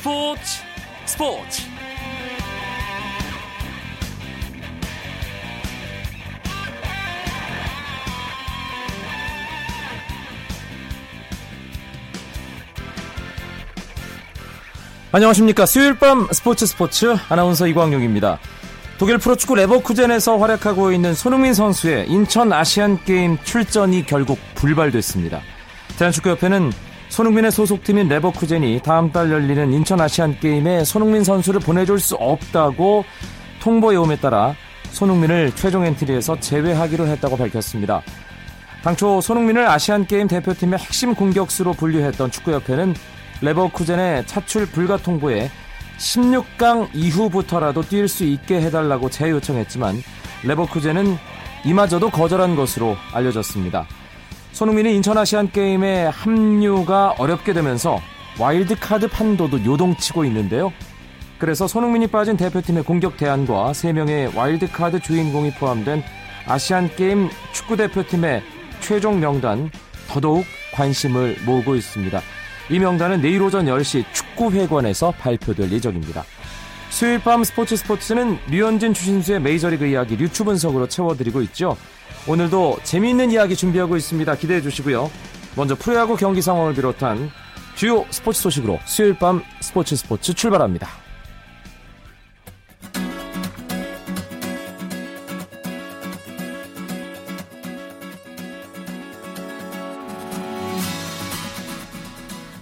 스포츠 스포츠. 안녕하십니까. 수요일 밤 스포츠 스포츠. 아나운서 이광용입니다. 독일 프로축구 레버쿠젠에서 활약하고 있는 손흥민 선수의 인천 아시안게임 출전이 결국 불발됐습니다. 대한축구협회는 손흥민의 소속팀인 레버쿠젠이 다음 달 열리는 인천 아시안 게임에 손흥민 선수를 보내줄 수 없다고 통보해 옴에 따라 손흥민을 최종 엔트리에서 제외하기로 했다고 밝혔습니다. 당초 손흥민을 아시안 게임 대표팀의 핵심 공격수로 분류했던 축구협회는 레버쿠젠의 차출 불가 통보에 16강 이후부터라도 뛸 수 있게 해달라고 재요청했지만 레버쿠젠은 이마저도 거절한 것으로 알려졌습니다. 손흥민이 인천 아시안 게임에 합류가 어렵게 되면서 와일드카드 판도도 요동치고 있는데요. 그래서 손흥민이 빠진 대표팀의 공격 대안과 3명의 와일드카드 주인공이 포함된 아시안 게임 축구 대표팀의 최종 명단 더더욱 관심을 모으고 있습니다. 이 명단은 내일 오전 10시 축구회관에서 발표될 예정입니다. 수요일 밤 스포츠 스포츠는 류현진 추신수의 메이저리그 이야기 류추 분석으로 채워드리고 있죠. 오늘도 재미있는 이야기 준비하고 있습니다. 기대해 주시고요. 먼저 프로야구 경기 상황을 비롯한 주요 스포츠 소식으로 수요일 밤 스포츠 스포츠 출발합니다.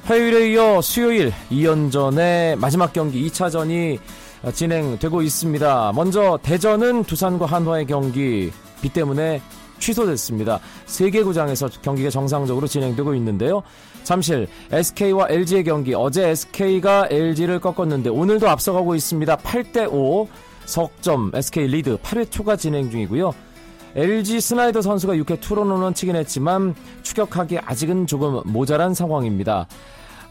화요일에 이어 수요일 2연전의 마지막 경기 2차전이 진행되고 있습니다. 먼저 대전은 두산과 한화의 경기 비 때문에 취소됐습니다. 세개 구장에서 경기가 정상적으로 진행되고 있는데요. 잠실 SK와 LG의 경기 어제 SK가 LG를 꺾었는데 오늘도 앞서가고 있습니다. 8대 5 석점 SK 리드 8회 초가 진행 중이고요. LG 스나이더 선수가 6회 투런홈런 치긴 했지만 추격하기 아직은 조금 모자란 상황입니다.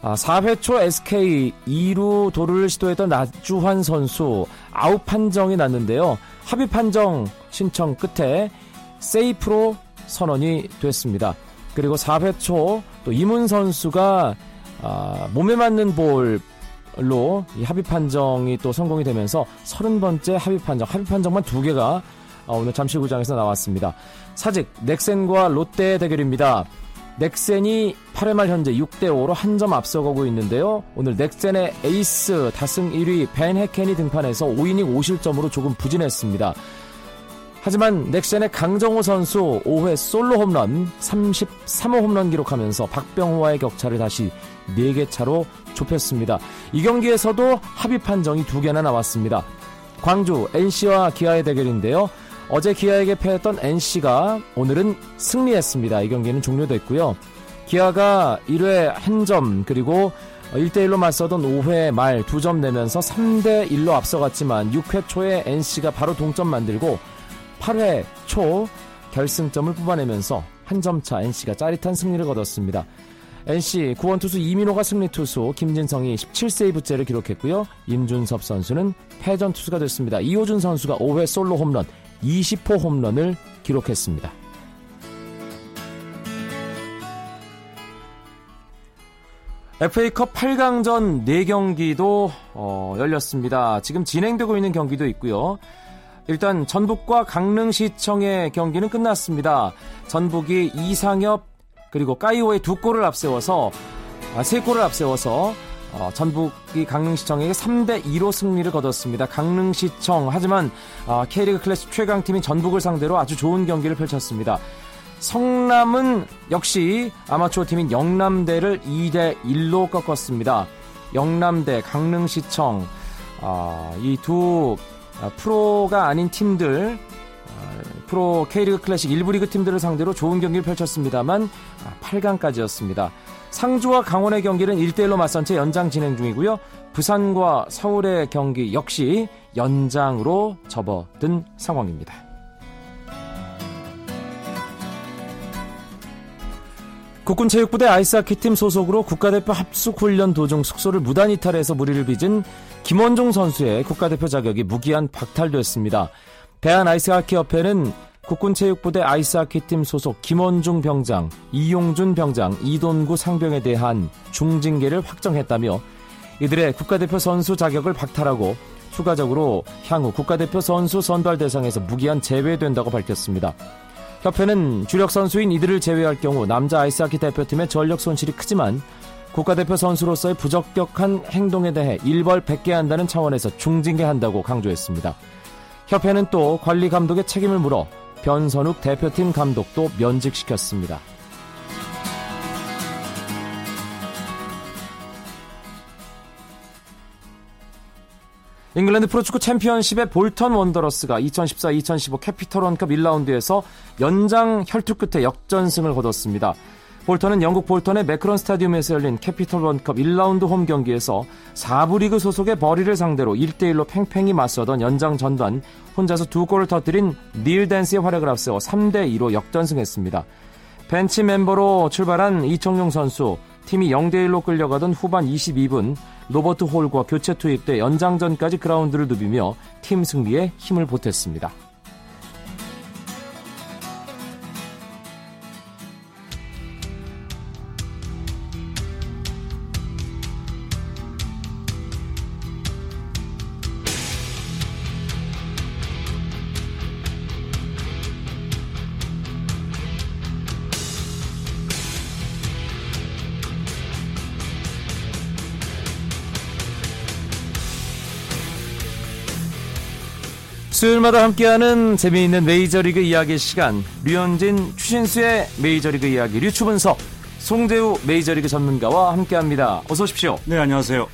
아, 4회 초 SK 2루 도루를 시도했던 나주환 선수 아웃 판정이 났는데요. 합의 판정 신청 끝에 세이프로 선언이 됐습니다. 그리고 4회 초 또 이문 선수가 아, 몸에 맞는 볼로 이 합의 판정이 또 성공이 되면서 30번째 합의 판정, 합의 판정만 두 개가 아, 오늘 잠실구장에서 나왔습니다. 사직 넥센과 롯데의 대결입니다. 넥센이 8회 말 현재 6대5로 한 점 앞서가고 있는데요. 오늘 넥센의 에이스 다승 1위 벤 해켄이 등판해서 5이닝 5실점으로 조금 부진했습니다. 하지만 넥센의 강정호 선수 5회 솔로 홈런 33호 홈런 기록하면서 박병호와의 격차를 다시 4개 차로 좁혔습니다. 이 경기에서도 합의 판정이 2개나 나왔습니다. 광주 NC와 기아의 대결인데요. 어제 기아에게 패했던 NC가 오늘은 승리했습니다. 이 경기는 종료됐고요. 기아가 1회 한점 그리고 1대1로 맞서던 5회 말 2점 내면서 3대1로 앞서갔지만 6회 초에 NC가 바로 동점 만들고 8회 초 결승점을 뽑아내면서 한 점 차 NC가 짜릿한 승리를 거뒀습니다. NC 구원 투수 이민호가 승리 투수 김진성이 17세이브째를 기록했고요. 임준섭 선수는 패전 투수가 됐습니다. 이호준 선수가 5회 솔로 홈런 20호 홈런을 기록했습니다. FA컵 8강전 4경기도 어, 열렸습니다. 지금 진행되고 있는 경기도 있고요. 일단 전북과 강릉시청의 경기는 끝났습니다. 전북이 이상엽 그리고 까이오의 두 골을 앞세워서 아, 세 골을 앞세워서 어, 전북이 강릉시청에게 3대 2로 승리를 거뒀습니다. 강릉시청 하지만 어, K리그 클래식 최강팀인 전북을 상대로 아주 좋은 경기를 펼쳤습니다. 성남은 역시 아마추어 팀인 영남대를 2대 1로 꺾었습니다. 영남대, 강릉시청 어, 이두 어, 프로가 아닌 팀들 어, 프로 K리그 클래식 1부 리그 팀들을 상대로 좋은 경기를 펼쳤습니다만 8강까지였습니다. 아, 상주와 강원의 경기는 1대1로 맞선 채 연장 진행 중이고요. 부산과 서울의 경기 역시 연장으로 접어든 상황입니다. 국군체육부대 아이스하키팀 소속으로 국가대표 합숙훈련 도중 숙소를 무단 이탈해서 무리를 빚은 김원종 선수의 국가대표 자격이 무기한 박탈됐습니다. 대한아이스하키협회는 국군체육부대 아이스하키팀 소속 김원중 병장, 이용준 병장, 이돈구 상병에 대한 중징계를 확정했다며 이들의 국가대표 선수 자격을 박탈하고 추가적으로 향후 국가대표 선수 선발 대상에서 무기한 제외된다고 밝혔습니다. 협회는 주력 선수인 이들을 제외할 경우 남자 아이스하키 대표팀의 전력 손실이 크지만 국가대표 선수로서의 부적격한 행동에 대해 일벌 100개 한다는 차원에서 중징계한다고 강조했습니다. 협회는 또 관리 감독의 책임을 물어 변선욱 대표팀 감독도 면직시켰습니다. 잉글랜드 프로축구 챔피언십의 볼턴 원더러스가 2014-2015 캐피털 원컵 1라운드에서 연장 혈투 끝에 역전승을 거뒀습니다. 볼턴은 영국 볼턴의 매크론 스타디움에서 열린 캐피털 원컵 1라운드 홈 경기에서 4부 리그 소속의 버리를 상대로 1대1로 팽팽히 맞서던 연장 전반 혼자서 두 골을 터뜨린 닐 댄스의 활약을 앞세워 3대2로 역전승했습니다. 벤치 멤버로 출발한 이청용 선수, 팀이 0대1로 끌려가던 후반 22분 로버트 홀과 교체 투입돼 연장전까지 그라운드를 누비며 팀 승리에 힘을 보탰습니다. 수요일마다 함께하는 재미있는 메이저리그 이야기 시간 류현진 추신수의 메이저리그 이야기 류추 분석 송재우 메이저리그 전문가와 함께합니다. 어서 오십시오. 네 안녕하세요.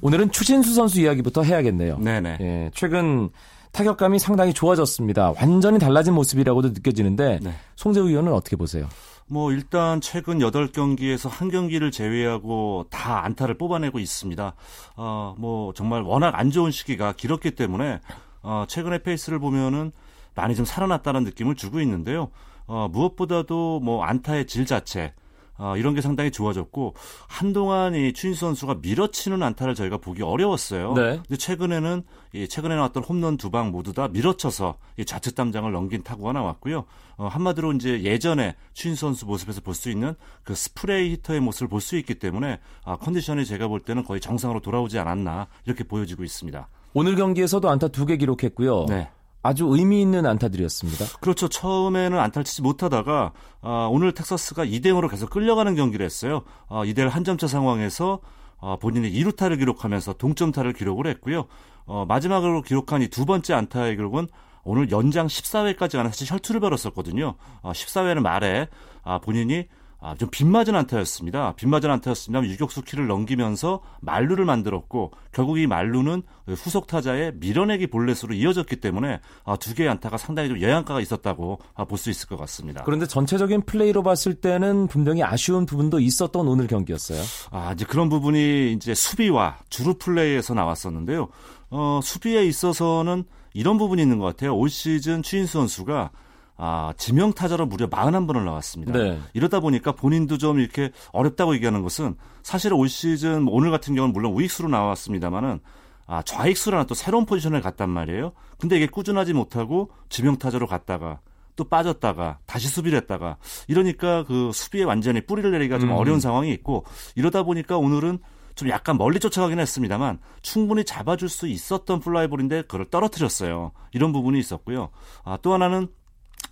오늘은 추신수 선수 이야기부터 해야겠네요. 네네. 예, 최근 타격감이 상당히 좋아졌습니다. 완전히 달라진 모습이라고도 느껴지는데 네. 송재우 의원은 어떻게 보세요? 뭐 일단 최근 8경기에서 한 경기를 제외하고 다 안타를 뽑아내고 있습니다. 어, 뭐 정말 워낙 안 좋은 시기가 길었기 때문에 어, 최근의 페이스를 보면은 많이 좀 살아났다는 느낌을 주고 있는데요. 어, 무엇보다도 뭐 안타의 질 자체, 어, 이런 게 상당히 좋아졌고 한동안 이 추인수 선수가 밀어치는 안타를 저희가 보기 어려웠어요. 네. 근데 최근에는 이 최근에 나왔던 홈런 두 방 모두 다 밀어쳐서 이 좌측 담장을 넘긴 타구가 나왔고요. 어, 한마디로 이제 예전에 추인수 선수 모습에서 볼 수 있는 그 스프레이 히터의 모습을 볼 수 있기 때문에 아, 컨디션이 제가 볼 때는 거의 정상으로 돌아오지 않았나 이렇게 보여지고 있습니다. 오늘 경기에서도 안타 두개 기록했고요. 네. 아주 의미 있는 안타들이었습니다. 그렇죠. 처음에는 안타를 치지 못하다가 아, 오늘 텍사스가 2대 0으로 계속 끌려가는 경기를 했어요. 아, 2대 1 한점차 상황에서 아, 본인이 2루타를 기록하면서 동점타를 기록을 했고요. 어, 마지막으로 기록한 이 두 번째 안타의 기록은 오늘 연장 14회까지 가는 사실 혈투를 벌였었거든요. 어, 14회는 말에 아, 본인이 아, 좀 빗맞은 안타였습니다. 빗맞은 안타였습니다. 유격수 키를 넘기면서 말루를 만들었고 결국 이 말루는 후속 타자의 밀어내기 볼넷으로 이어졌기 때문에 아, 두 개의 안타가 상당히 좀 영향가가 있었다고 아, 볼 수 있을 것 같습니다. 그런데 전체적인 플레이로 봤을 때는 분명히 아쉬운 부분도 있었던 오늘 경기였어요. 아, 이제 그런 부분이 이제 수비와 주루 플레이에서 나왔었는데요. 어, 수비에 있어서는 이런 부분이 있는 것 같아요. 올 시즌 추신수 선수가 아, 지명 타자로 무려 41번을 나왔습니다. 네. 이러다 보니까 본인도 좀 이렇게 어렵다고 얘기하는 것은 사실 올 시즌 뭐 오늘 같은 경우는 물론 우익수로 나왔습니다만은 아, 좌익수라는 또 새로운 포지션을 갔단 말이에요. 근데 이게 꾸준하지 못하고 지명 타자로 갔다가 또 빠졌다가 다시 수비를 했다가 이러니까 그 수비에 완전히 뿌리를 내리기가 좀 음. 어려운 상황이 있고 이러다 보니까 오늘은 좀 약간 멀리 쫓아가긴 했습니다만 충분히 잡아줄 수 있었던 플라이볼인데 그걸 떨어뜨렸어요. 이런 부분이 있었고요. 아, 또 하나는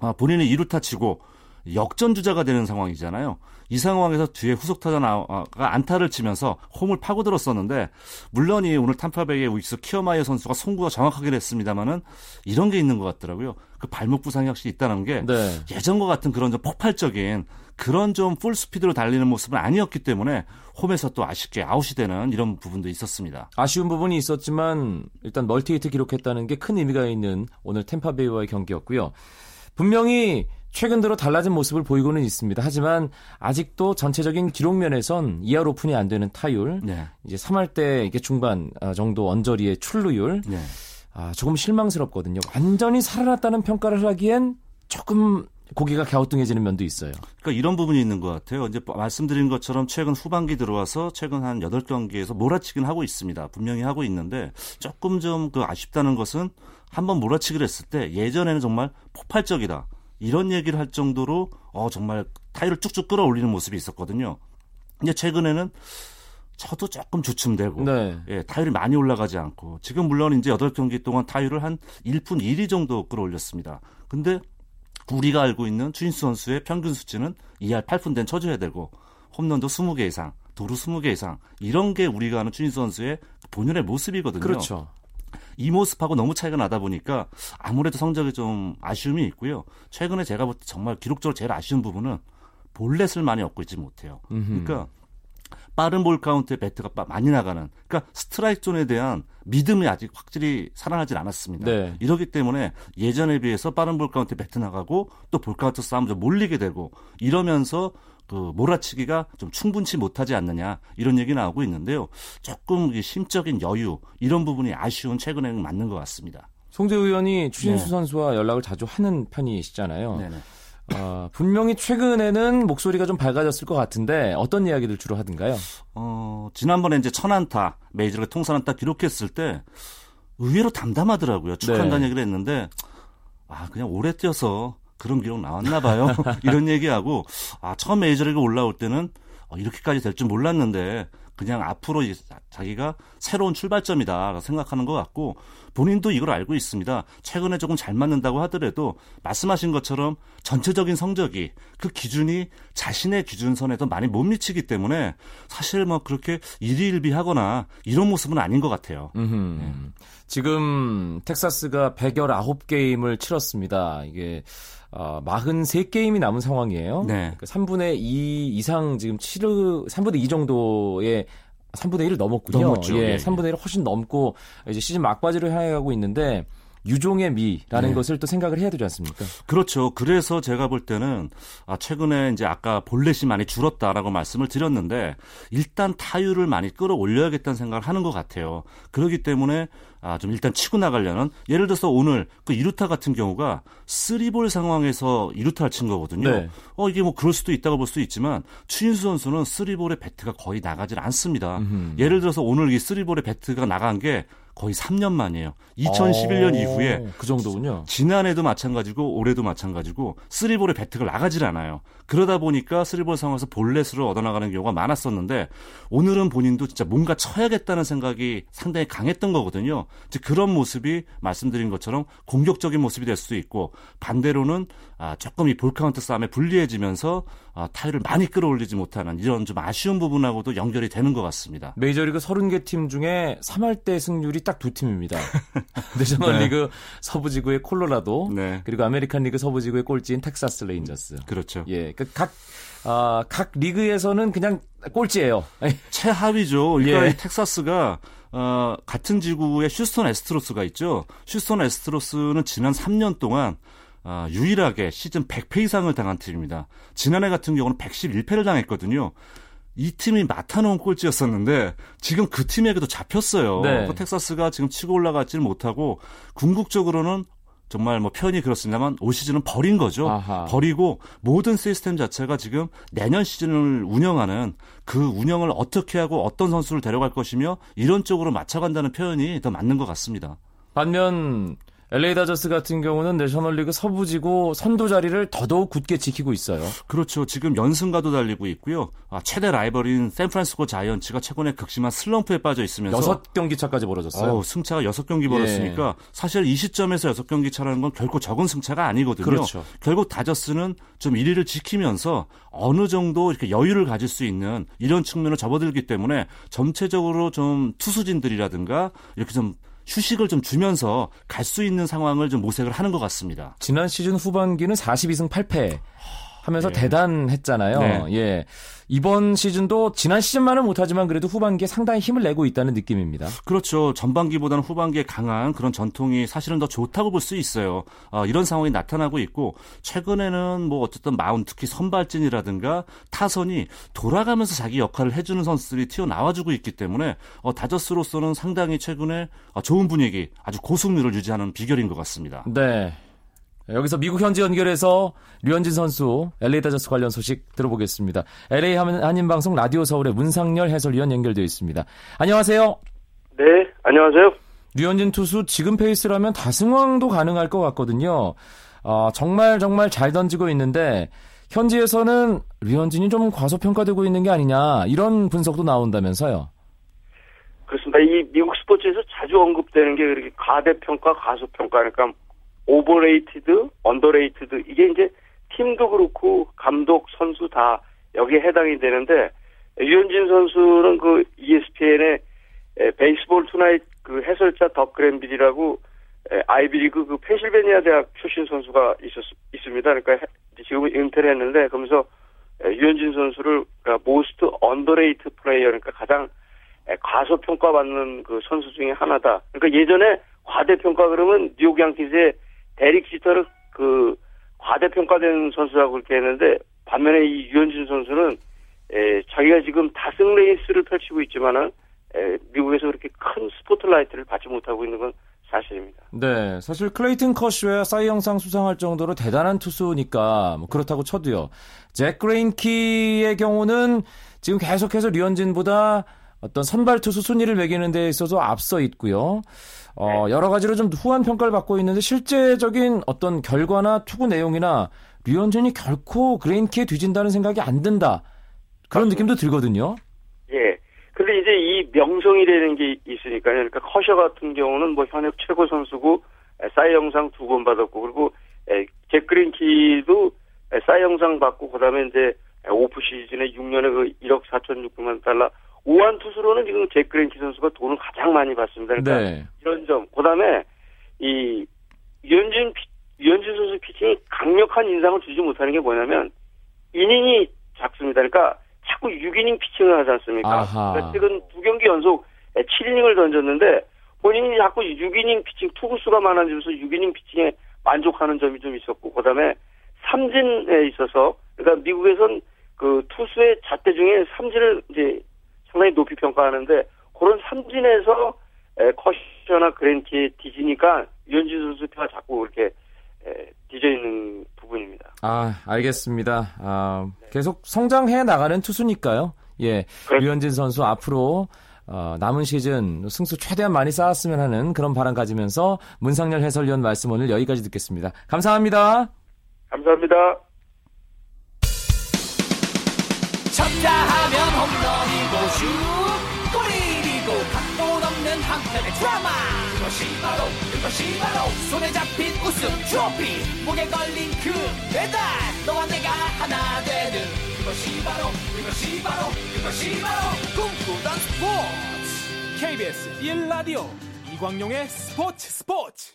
아, 본인이 2루타 치고 역전 주자가 되는 상황이잖아요. 이 상황에서 뒤에 후속 타자가 안타를 치면서 홈을 파고들었었는데 물론 이 오늘 탐파베이의 우익수 키어마이어 선수가 송구가 정확하게 됐습니다만은 이런 게 있는 것 같더라고요. 그 발목 부상이 확실히 있다는 게 네. 예전과 같은 그런 좀 폭발적인 그런 좀 풀 스피드로 달리는 모습은 아니었기 때문에 홈에서 또 아쉽게 아웃이 되는 이런 부분도 있었습니다. 아쉬운 부분이 있었지만 일단 멀티히트 기록했다는 게 큰 의미가 있는 오늘 템파베이와의 경기였고요. 분명히 최근 들어 달라진 모습을 보이고는 있습니다. 하지만 아직도 전체적인 기록 면에선 이하 오픈이 안 되는 타율, 네. 이제 3할 때 이게 중반 아, 정도 언저리의 출루율, 네. 아, 조금 실망스럽거든요. 완전히 살아났다는 평가를 하기엔 조금 고개가 갸우뚱해지는 면도 있어요. 그러니까 이런 부분이 있는 것 같아요. 이제 말씀드린 것처럼 최근 후반기 들어와서 최근 한 8경기에서 몰아치긴 하고 있습니다. 분명히 하고 있는데 조금 좀 그 아쉽다는 것은 한번 몰아치기를 했을 때 예전에는 정말 폭발적이다. 이런 얘기를 할 정도로 어 정말 타이를 쭉쭉 끌어올리는 모습이 있었거든요. 근데 최근에는 저도 조금 주춤되고 네. 예, 타율이 많이 올라가지 않고 지금 물론 이제 8경기 동안 타율을 한 1분 1위 정도 끌어올렸습니다. 근데 우리가 알고 있는 추인수 선수의 평균 수치는 2할 8푼 된 쳐줘야 되고 홈런도 20개 이상, 도루 20개 이상 이런 게 우리가 아는 추인수 선수의 본연의 모습이거든요. 그렇죠. 이 모습하고 너무 차이가 나다 보니까 아무래도 성적에 좀 아쉬움이 있고요. 최근에 제가 볼 때 정말 기록적으로 제일 아쉬운 부분은 볼넷을 많이 얻고 있지 못해요. 음흠. 그러니까 빠른 볼 카운트에 배트가 빠- 많이 나가는 그러니까 스트라이크 존에 대한 믿음이 아직 확실히 살아나질 않았습니다. 네. 이러기 때문에 예전에 비해서 빠른 볼 카운트에 배트 나가고 또 볼 카운트 싸움 좀 몰리게 되고 이러면서 그 몰아치기가 좀 충분치 못하지 않느냐 이런 얘기 나오고 있는데요. 조금 이 심적인 여유 이런 부분이 아쉬운 최근에는 맞는 것 같습니다. 송재 의원이 추신수 네. 선수와 연락을 자주 하는 편이시잖아요. 네네. 아, 분명히 최근에는 목소리가 좀 밝아졌을 것 같은데 어떤 이야기들 주로 하던가요? 어, 지난번에 이제 천안타, 메이저리그 통산안타 기록했을 때 의외로 담담하더라고요. 축하한다는 네. 얘기를 했는데 아, 그냥 오래 뛰어서 그런 기록 나왔나 봐요. 이런 얘기하고 아, 처음 메이저리그 올라올 때는 어, 이렇게까지 될 줄 몰랐는데 그냥 앞으로 이- 자기가 새로운 출발점이다 생각하는 것 같고 본인도 이걸 알고 있습니다. 최근에 조금 잘 맞는다고 하더라도 말씀하신 것처럼 전체적인 성적이 그 기준이 자신의 기준선에 더 많이 못 미치기 때문에 사실 뭐 그렇게 일희일비하거나 이런 모습은 아닌 것 같아요. 음흠. 지금 텍사스가 119게임을 치렀습니다. 이게 어, 43게임이 남은 상황이에요. 네. 그러니까 3분의 2 이상 지금 치르 3분의 2 정도의 3분의 1을 넘었군요. 넘었죠. 예, 예, 예. 3분의 1을 훨씬 넘고 이제 시즌 막바지로 향해 가고 있는데 유종의 미라는 네. 것을 또 생각을 해야 되지 않습니까? 그렇죠. 그래서 제가 볼 때는 아, 최근에 이제 아까 볼넷이 많이 줄었다라고 말씀을 드렸는데 일단 타율을 많이 끌어올려야겠다는 생각을 하는 것 같아요. 그렇기 때문에 아, 좀 일단 치고 나가려는 예를 들어서 오늘 그 이루타 같은 경우가 쓰리볼 상황에서 이루타를 친 거거든요. 네. 어 이게 뭐 그럴 수도 있다고 볼 수 있지만 추신수 선수는 쓰리볼에 배트가 거의 나가질 않습니다. 음흠. 예를 들어서 오늘 이 쓰리볼에 배트가 나간 게 거의 3년 만이에요. 2011년 어, 이후에 그 정도군요. 지난해도 마찬가지고 올해도 마찬가지고 쓰리볼에 배트가 나가질 않아요. 그러다 보니까 쓰리볼 상황에서 볼넷으로 얻어나가는 경우가 많았었는데 오늘은 본인도 진짜 뭔가 쳐야겠다는 생각이 상당히 강했던 거거든요. 이제 그런 모습이 말씀드린 것처럼 공격적인 모습이 될 수도 있고 반대로는 아, 조금 이 볼카운트 싸움에 불리해지면서 아, 타율을 많이 끌어올리지 못하는 이런 좀 아쉬운 부분하고도 연결이 되는 것 같습니다. 메이저리그 30개 팀 중에 3할대 승률이 딱 두 팀입니다. 내셔널리그 서부지구의 콜로라도 네. 그리고 아메리칸 리그 서부지구의 꼴찌인 텍사스 레인저스. 그렇죠. 예, 그 각, 아, 각 리그에서는 그냥 꼴찌예요. 최하위죠. 그러니까 예. 이 텍사스가 어, 같은 지구에 휴스턴 애스트로스가 있죠. 휴스턴 애스트로스는 지난 3년 동안 아, 유일하게 시즌 100패 이상을 당한 팀입니다. 지난해 같은 경우는 111패를 당했거든요. 이 팀이 맡아놓은 꼴찌였었는데 지금 그 팀에게도 잡혔어요. 네. 그 텍사스가 지금 치고 올라가지를 못하고 궁극적으로는 정말 뭐 표현이 그렇습니다만 올 시즌은 버린 거죠. 아하. 버리고 모든 시스템 자체가 지금 내년 시즌을 운영하는 그 운영을 어떻게 하고 어떤 선수를 데려갈 것이며 이런 쪽으로 맞춰간다는 표현이 더 맞는 것 같습니다. 반면 LA 다저스 같은 경우는 내셔널리그 서부지구 선두 자리를 더더욱 굳게 지키고 있어요. 그렇죠. 지금 연승가도 달리고 있고요. 아, 최대 라이벌인 샌프란시스코 자이언츠가 최근에 극심한 슬럼프에 빠져 있으면서 여섯 경기 차까지 벌어졌어요. 어우, 승차가 여섯 경기 벌었으니까 사실 이 시점에서 여섯 경기 차라는 건 결코 적은 승차가 아니거든요. 그렇죠. 결국 다저스는 좀 1위를 지키면서 어느 정도 이렇게 여유를 가질 수 있는 이런 측면을 접어들기 때문에 전체적으로 좀 투수진들이라든가 이렇게 좀 휴식을 좀 주면서 갈 수 있는 상황을 좀 모색을 하는 것 같습니다. 지난 시즌 후반기는 42승 8패 하면서 예. 대단했잖아요. 네. 예. 이번 시즌도 지난 시즌만은 못하지만 그래도 후반기에 상당히 힘을 내고 있다는 느낌입니다. 그렇죠. 전반기보다는 후반기에 강한 그런 전통이 사실은 더 좋다고 볼 수 있어요. 어, 이런 상황이 나타나고 있고 최근에는 뭐 어쨌든 마운 특히 선발진이라든가 타선이 돌아가면서 자기 역할을 해주는 선수들이 튀어나와주고 있기 때문에 어, 다저스로서는 상당히 최근에 어, 좋은 분위기, 아주 고승률을 유지하는 비결인 것 같습니다. 네. 여기서 미국 현지 연결해서 류현진 선수 LA 다저스 관련 소식 들어보겠습니다. LA 한인방송 라디오 서울의 문상열 해설위원 연결되어 있습니다. 안녕하세요. 네, 안녕하세요. 류현진 투수 지금 페이스라면 다승왕도 가능할 것 같거든요. 어, 정말 정말 잘 던지고 있는데 현지에서는 류현진이 좀 과소평가되고 있는 게 아니냐 이런 분석도 나온다면서요. 그렇습니다. 이 미국 스포츠에서 자주 언급되는 게 그렇게 과대평가, 과소평가, 그러니까 overrated, underrated 이게 이제 팀도 그렇고 감독, 선수 다 여기에 해당이 되는데 유현진 선수는 그 ESPN의 Baseball Tonight 그 해설자 덕 글랜빌이라고 아이비리그 그 펜실베니아 대학 출신 선수가 있었 있습니다. 그러니까 지금 은퇴를 했는데 그러면서 유현진 선수를 그러니까 most underrated player 그러니까 가장 과소평가받는 그 선수 중에 하나다. 그러니까 예전에 과대평가 그러면 뉴욕 양키즈의 데릭 지터를 그 과대평가된 선수라고 그렇게 했는데 반면에 이 유현진 선수는 에, 자기가 지금 다승 레이스를 펼치고 있지만은 에, 미국에서 그렇게 큰 스포트라이트를 받지 못하고 있는 건 사실입니다. 네, 사실 클레이튼 커쇼야 사이영상 수상할 정도로 대단한 투수니까 뭐 그렇다고 쳐도요. 잭 그레인키의 경우는 지금 계속해서 류현진보다 어떤 선발 투수 순위를 매기는 데 있어서 앞서 있고요. 어, 네. 여러 가지로 좀 후한 평가를 받고 있는데 실제적인 어떤 결과나 투구 내용이나 류현진이 결코 그레인키에 뒤진다는 생각이 안 든다. 그런 맞습니다. 느낌도 들거든요. 예. 근데 이제 이 명성이라는 게 있으니까요. 그러니까 커셔 같은 경우는 뭐 현역 최고 선수고 사이 영상 두 번 받았고 그리고 잭 그린키도 사이 영상 받고 그다음에 이제 오프 시즌에 6년에 그 1억 4천6백만 달러 우한 투수로는 지금 잭 그린키 선수가 돈을 가장 많이 받습니다. 그러니까 네. 이런 점. 그다음에 이 유현진 유현진 선수 피칭이 강력한 인상을 주지 못하는 게 뭐냐면 이닝이 작습니다. 그러니까 자꾸 6이닝 피칭을 하지 않습니까? 그러니까 최근 두 경기 연속 7이닝을 던졌는데 본인이 자꾸 6이닝 피칭 투구수가 많아지면서 6이닝 피칭에 만족하는 점이 좀 있었고 그다음에 삼진에 있어서 그러니까 미국에선 그 투수의 잣대 중에 삼진을 이제 상당히 높이 평가하는데 그런 삼진에서 커셔나 그랜티 뒤지니까 유현진 선수 표가 자꾸 이렇게 뒤져 있는 부분입니다. 아, 알겠습니다. 아, 계속 성장해 나가는 투수니까요. 예. 류현진 선수 앞으로 어, 남은 시즌 승수 최대한 많이 쌓았으면 하는 그런 바람 가지면서 문상열 해설위원 말씀 오늘 여기까지 듣겠습니다. 감사합니다. 감사합니다. 하면 홈런이고 슛 골이고 각본 없는 한편의 드라마 그것이 바로 그것이 바로 손에 잡힌 우승 트로피 목에 걸린 그 배달 너와 내가 하나 되는 그것이 바로 그것이 바로 그것이 바로 꿈꾸던 스포츠 KBS 1라디오 이광용의 스포츠 스포츠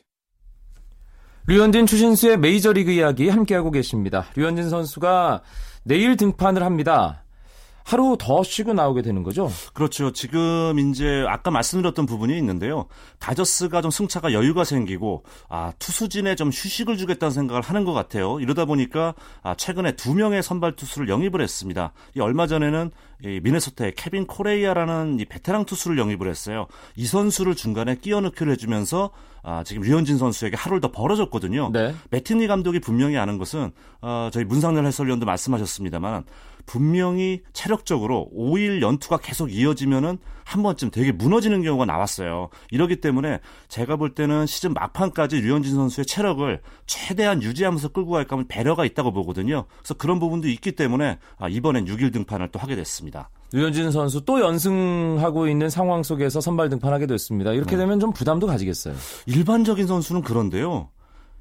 류현진 추신수의 메이저리그 이야기 함께하고 계십니다. 류현진 선수가 내일 등판을 합니다. 하루 더 쉬고 나오게 되는 거죠? 그렇죠. 지금 이제 아까 말씀드렸던 부분이 있는데요. 다저스가 좀 승차가 여유가 생기고 아 투수진에 좀 휴식을 주겠다는 생각을 하는 것 같아요. 이러다 보니까 아, 최근에 두 명의 선발 투수를 영입을 했습니다. 이 얼마 전에는 이 미네소타의 케빈 코레이아라는 이 베테랑 투수를 영입을 했어요. 이 선수를 중간에 끼워 넣기를 해주면서 아, 지금 류현진 선수에게 하루를 더 벌어졌거든요. 네. 매티니 감독이 분명히 아는 것은 어, 저희 문상렬 해설위원도 말씀하셨습니다만 분명히 체력적으로 5일 연투가 계속 이어지면은 한 번쯤 되게 무너지는 경우가 나왔어요. 이러기 때문에 제가 볼 때는 시즌 막판까지 류현진 선수의 체력을 최대한 유지하면서 끌고 갈까 하면 배려가 있다고 보거든요. 그래서 그런 부분도 있기 때문에 아, 이번엔 6일 등판을 또 하게 됐습니다. 류현진 선수 또 연승하고 있는 상황 속에서 선발 등판하게 됐습니다. 이렇게 네. 되면 좀 부담도 가지겠어요. 일반적인 선수는 그런데요.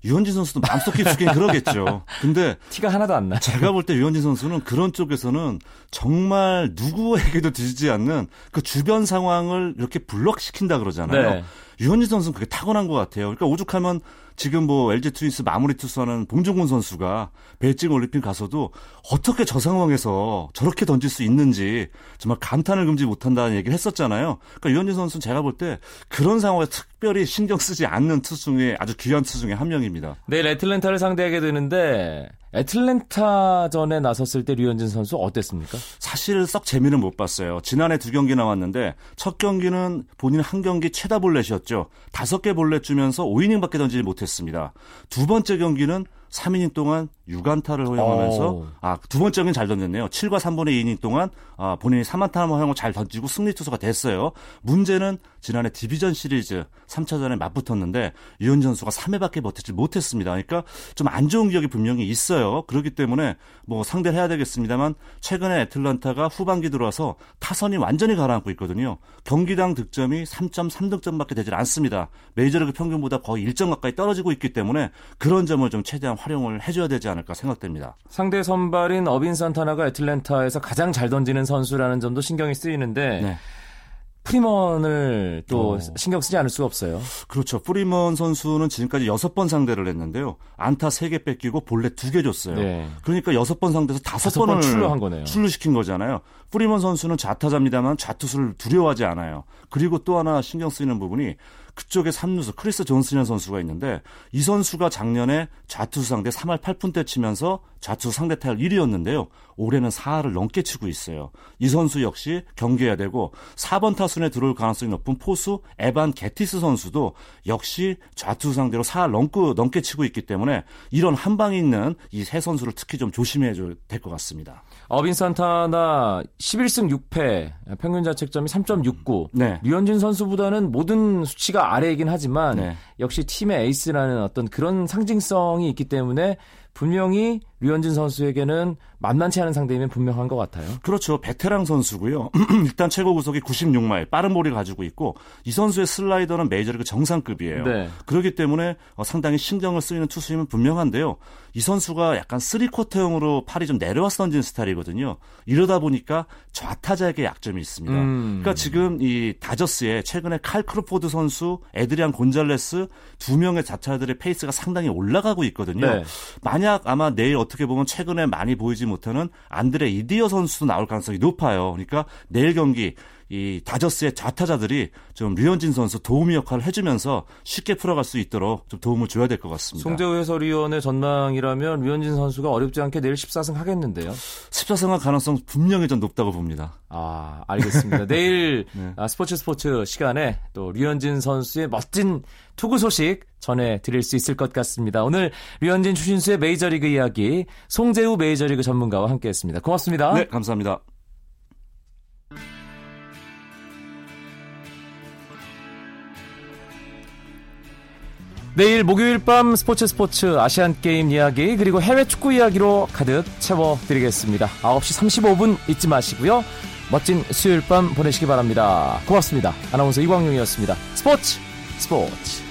유현진 선수도 마음속 깊숙이 그러겠죠. 근데 티가 하나도 안 나. 제가 볼 때 유현진 선수는 그런 쪽에서는 정말 누구에게도 뒤지지 않는 그 주변 상황을 이렇게 블럭시킨다 그러잖아요. 네. 유현진 선수는 그게 타고난 것 같아요. 그러니까 오죽하면 지금 뭐 LG 트윈스 마무리 투수하는 봉종훈 선수가 베이징 올림픽 가서도 어떻게 저 상황에서 저렇게 던질 수 있는지 정말 감탄을 금지 못한다는 얘기를 했었잖아요. 그러니까 유현진 선수는 제가 볼 때 그런 상황에 특별히 신경 쓰지 않는 투수 중에 아주 귀한 투수 중에 한 명입니다. 내일 애틀랜타를 상대하게 되는데 애틀랜타전에 나섰을 때 류현진 선수 어땠습니까? 사실 썩 재미는 못 봤어요. 지난해 두 경기 나왔는데 첫 경기는 본인 한 경기 최다 볼넷이었죠. 다섯 개 볼넷 주면서 5이닝밖에 던지지 못했 습니다. 두 번째 경기는 3이닝 동안 6안타를 허용하면서 오. 아, 두 번째는 잘 던졌네요. 7과 3분의 2이닝 동안 아, 본인이 3안타를 허용을 잘 던지고 승리 투수가 됐어요. 문제는 지난해 디비전 시리즈 3차전에 맞붙었는데 유현진 선수가 3회밖에 버티지 못했습니다. 그러니까 좀 안 좋은 기억이 분명히 있어요. 그렇기 때문에 뭐 상대를 해야 되겠습니다만 최근에 애틀란타가 후반기 들어와서 타선이 완전히 가라앉고 있거든요. 경기당 득점이 3.3득점밖에 되질 않습니다. 메이저리그 평균보다 거의 1점 가까이 떨어지고 있기 때문에 그런 점을 좀 최대한 활용을 해줘야 되지 않을까 생각됩니다. 상대 선발인 어빈 산타나가 애틀랜타에서 가장 잘 던지는 선수라는 점도 신경이 쓰이는데 네. 프리먼을 또 어. 신경 쓰지 않을 수가 없어요. 그렇죠. 프리먼 선수는 지금까지 6번 상대를 했는데요. 안타 3개 뺏기고 볼넷 2개 줬어요. 네. 그러니까 6번 상대해서 다섯 5번을 번 출루한 거네요. 출루시킨 거잖아요. 프리먼 선수는 좌타자입니다만 좌투수를 두려워하지 않아요. 그리고 또 하나 신경 쓰이는 부분이 그쪽에 3루수 크리스 존슨이라는 선수가 있는데 이 선수가 작년에 좌투수 상대 3할 8푼대 치면서 좌투수 상대 타율 1위였는데요. 올해는 4할을 넘게 치고 있어요. 이 선수 역시 경계해야 되고 4번 타순에 들어올 가능성이 높은 포수 에반 게티스 선수도 역시 좌투수 상대로 4할 넘고, 넘게 치고 있기 때문에 이런 한 방이 있는 이 세 선수를 특히 좀 조심해야 될 것 같습니다. 어빈 산타나 11승 6패, 평균 자책점이 3.69. 네. 류현진 선수보다는 모든 수치가 아래이긴 하지만 네. 역시 팀의 에이스라는 어떤 그런 상징성이 있기 때문에 분명히 류현진 선수에게는 만만치 않은 상대임은 분명한 것 같아요. 그렇죠. 베테랑 선수고요. 일단 최고 구속이 96마일, 빠른 볼을 가지고 있고 이 선수의 슬라이더는 메이저리그 정상급이에요. 네. 그렇기 때문에 어, 상당히 신경을 쓰이는 투수임은 분명한데요. 이 선수가 약간 three-quarter형으로 팔이 좀 내려와서 던지는 스타일이거든요. 이러다 보니까 좌타자에게 약점이 있습니다. 음. 그러니까 지금 이 다저스에 최근에 칼 크로포드 선수, 에드리안 곤잘레스 두 명의 좌타자들의 페이스가 상당히 올라가고 있거든요. 네. 만약 아마 내일 어떻게 보면 최근에 많이 보이지 못하는 안드레 이디어 선수도 나올 가능성이 높아요. 그러니까 내일 경기 이 다저스의 좌타자들이 좀 류현진 선수 도우미 역할을 해주면서 쉽게 풀어갈 수 있도록 좀 도움을 줘야 될 것 같습니다. 송재호 해설위원의 전망이라면 류현진 선수가 어렵지 않게 내일 14승 하겠는데요. 14승 할 가능성 분명히 좀 높다고 봅니다. 아, 알겠습니다. 내일 네. 아, 스포츠 스포츠 시간에 또 류현진 선수의 멋진 투구 소식 전해드릴 수 있을 것 같습니다. 오늘 류현진 추신수의 메이저리그 이야기 송재우 메이저리그 전문가와 함께했습니다. 고맙습니다. 네, 감사합니다. 내일 목요일 밤 스포츠 스포츠 아시안 게임 이야기 그리고 해외 축구 이야기로 가득 채워드리겠습니다. 9시 35분 잊지 마시고요. 멋진 수요일 밤 보내시기 바랍니다. 고맙습니다. 아나운서 이광용이었습니다. 스포츠 스포츠